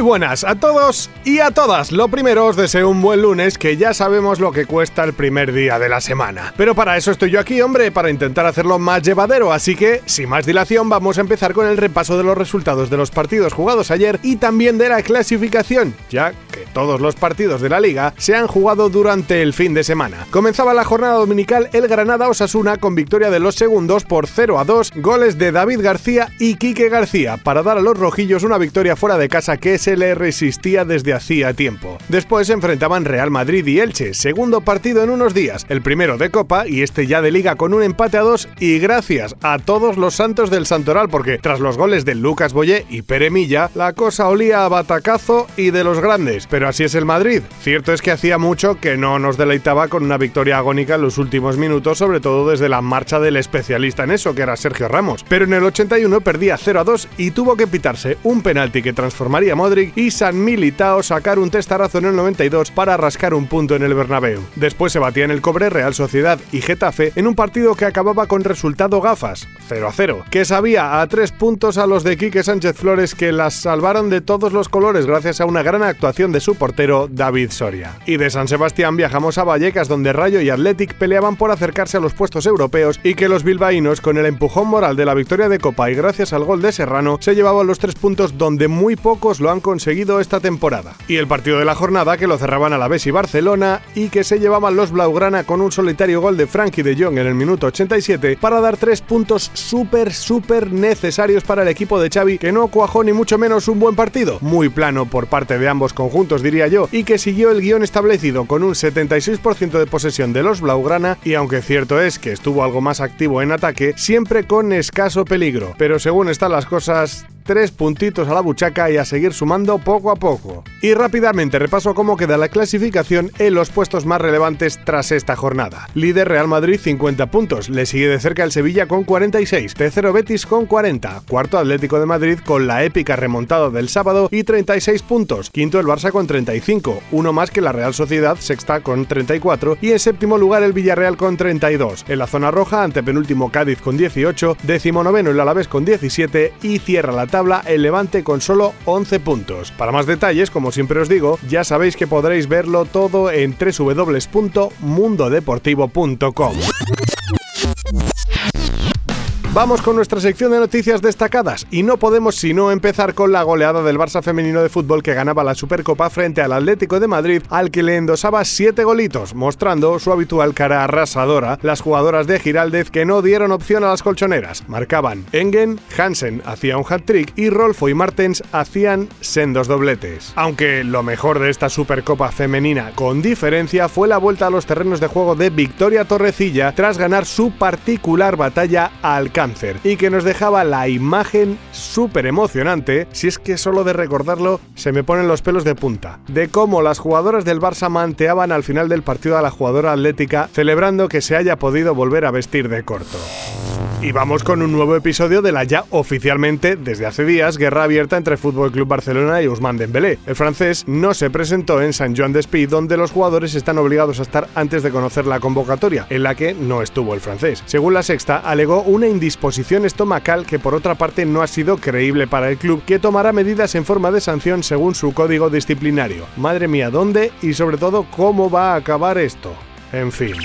Buenas a todos y a todas. Lo primero os deseo un buen lunes que ya sabemos lo que cuesta el primer día de la semana. Pero para eso estoy yo aquí, hombre, para intentar hacerlo más llevadero. Así que, sin más dilación, vamos a empezar con el repaso de los resultados de los partidos jugados ayer y también de la clasificación, ya que todos los partidos de la liga se han jugado durante el fin de semana. Comenzaba la jornada dominical el Granada Osasuna con victoria de los segundos por 0 a 2, goles de David García y Quique García para dar a los rojillos una victoria fuera de casa que se le resistía desde hacía tiempo. Después se enfrentaban Real Madrid y Elche, segundo partido en unos días, el primero de Copa y este ya de Liga con un empate a dos y gracias a todos los santos del Santoral porque tras los goles de Lucas Boyé y Pere Milla, la cosa olía a batacazo y de los grandes, pero así es el Madrid. Cierto es que hacía mucho que no nos deleitaba con una victoria agónica en los últimos minutos, sobre todo desde la marcha del especialista en eso, que era Sergio Ramos. Pero en el 81 perdía 0 a 2 y tuvo que pitarse un penalti que transformaría Modric y San Militao sacar un testarazo en el 92 para rascar un punto en el Bernabéu. Después se batía en el cobre Real Sociedad y Getafe en un partido que acababa con resultado gafas, 0 a 0, que sabía a tres puntos a los de Quique Sánchez Flores que las salvaron de todos los colores gracias a una gran actuación de su portero David Soria. Y de San Sebastián viajamos a Vallecas donde Rayo y Athletic peleaban por acercarse a los puestos europeos y que los bilbaínos con el empujón moral de la victoria de Copa y gracias al gol de Serrano se llevaban los tres puntos donde muy pocos lo han conseguido esta temporada. Y el partido de la jornada que lo cerraban a la Vez y Barcelona y que se llevaban los Blaugrana con un solitario gol de Frankie de Jong en el minuto 87 para dar tres puntos súper, súper necesarios para el equipo de Xavi que no cuajó ni mucho menos un buen partido. Muy plano por parte de ambos conjuntos diría yo y que siguió el guion establecido con un 76% de posesión de los Blaugrana y aunque cierto es que estuvo algo más activo en ataque, siempre con escaso peligro. Pero según están las cosas, tres puntitos a la buchaca y a seguir sumando poco a poco. Y rápidamente repaso cómo queda la clasificación en los puestos más relevantes tras esta jornada. Líder Real Madrid 50 puntos, le sigue de cerca el Sevilla con 46, tercero Betis con 40, cuarto Atlético de Madrid con la épica remontada del sábado y 36 puntos, quinto el Barça con 35, uno más que la Real Sociedad, sexta con 34 y en séptimo lugar el Villarreal con 32. En la zona roja, ante penúltimo Cádiz con 18, décimo noveno el Alavés con 17 y cierra la tabla el Levante con solo 11 puntos. Para más detalles, como siempre os digo, ya sabéis que podréis verlo todo en www.mundodeportivo.com. Vamos con nuestra sección de noticias destacadas y no podemos sino empezar con la goleada del Barça femenino de fútbol que ganaba la Supercopa frente al Atlético de Madrid al que le endosaba 7 golitos, mostrando su habitual cara arrasadora. Las jugadoras de Giraldez que no dieron opción a las colchoneras. Marcaban Engen, Hansen hacía un hat-trick y Rolfo y Martens hacían sendos dobletes. Aunque lo mejor de esta Supercopa femenina con diferencia fue la vuelta a los terrenos de juego de Victoria Torrecilla tras ganar su particular batalla al cáncer y que nos dejaba la imagen súper emocionante, si es que solo de recordarlo se me ponen los pelos de punta, de cómo las jugadoras del Barça manteaban al final del partido a la jugadora atlética celebrando que se haya podido volver a vestir de corto. Y vamos con un nuevo episodio de la ya oficialmente, desde hace días, guerra abierta entre Fútbol Club Barcelona y Ousmane Dembélé. El francés no se presentó en San Joan d'Espí, donde los jugadores están obligados a estar antes de conocer la convocatoria, en la que no estuvo el francés. Según la sexta, alegó una indisposición estomacal que por otra parte no ha sido creíble para el club, que tomará medidas en forma de sanción según su código disciplinario. Madre mía, ¿dónde y sobre todo cómo va a acabar esto? En fin.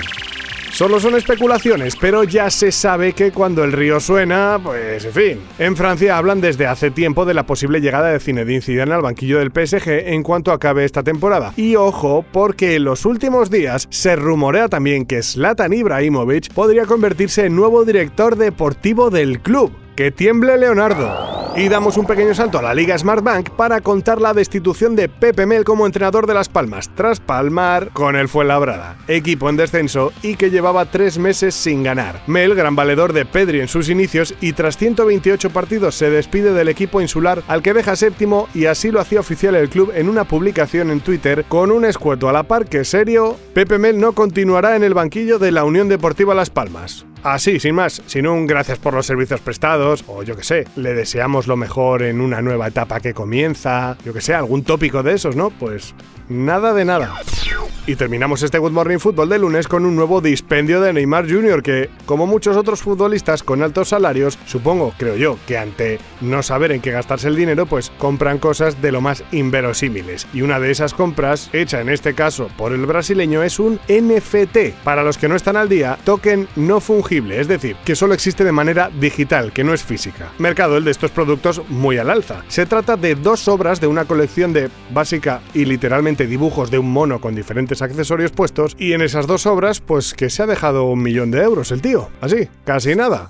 Solo son especulaciones, pero ya se sabe que cuando el río suena, pues en fin. En Francia hablan desde hace tiempo de la posible llegada de Zinedine Zidane al banquillo del PSG en cuanto acabe esta temporada. Y ojo, porque en los últimos días se rumorea también que Zlatan Ibrahimovic podría convertirse en nuevo director deportivo del club. ¡Que tiemble Leonardo! Y damos un pequeño salto a la Liga Smartbank para contar la destitución de Pepe Mel como entrenador de Las Palmas, tras palmar con el Fuenlabrada, equipo en descenso y que llevaba tres meses sin ganar. Mel, gran valedor de Pedri en sus inicios, y tras 128 partidos se despide del equipo insular al que deja séptimo y así lo hacía oficial el club en una publicación en Twitter con un escueto a la par que serio, Pepe Mel no continuará en el banquillo de la Unión Deportiva Las Palmas. Así, sin más, sin un gracias por los servicios prestados, o yo que sé, le deseamos lo mejor en una nueva etapa que comienza, yo que sé, algún tópico de esos, ¿no? Pues nada de nada. Y terminamos este Good Morning Football de lunes con un nuevo dispendio de Neymar Jr. que, como muchos otros futbolistas con altos salarios, supongo, creo yo, que ante no saber en qué gastarse el dinero, pues compran cosas de lo más inverosímiles. Y una de esas compras, hecha en este caso por el brasileño, es un NFT. Para los que no están al día, token no fungible, es decir, que solo existe de manera digital, que no es física. Mercado el de estos productos muy al alza. Se trata de dos obras de una colección de básica y literalmente dibujos de un mono con accesorios puestos y en esas dos obras pues que se ha dejado un millón de euros el tío. Así, casi nada.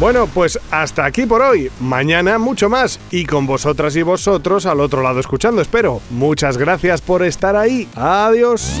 Bueno, pues hasta aquí por hoy. Mañana mucho más. Y con vosotras y vosotros al otro lado escuchando, espero. Muchas gracias por estar ahí. Adiós.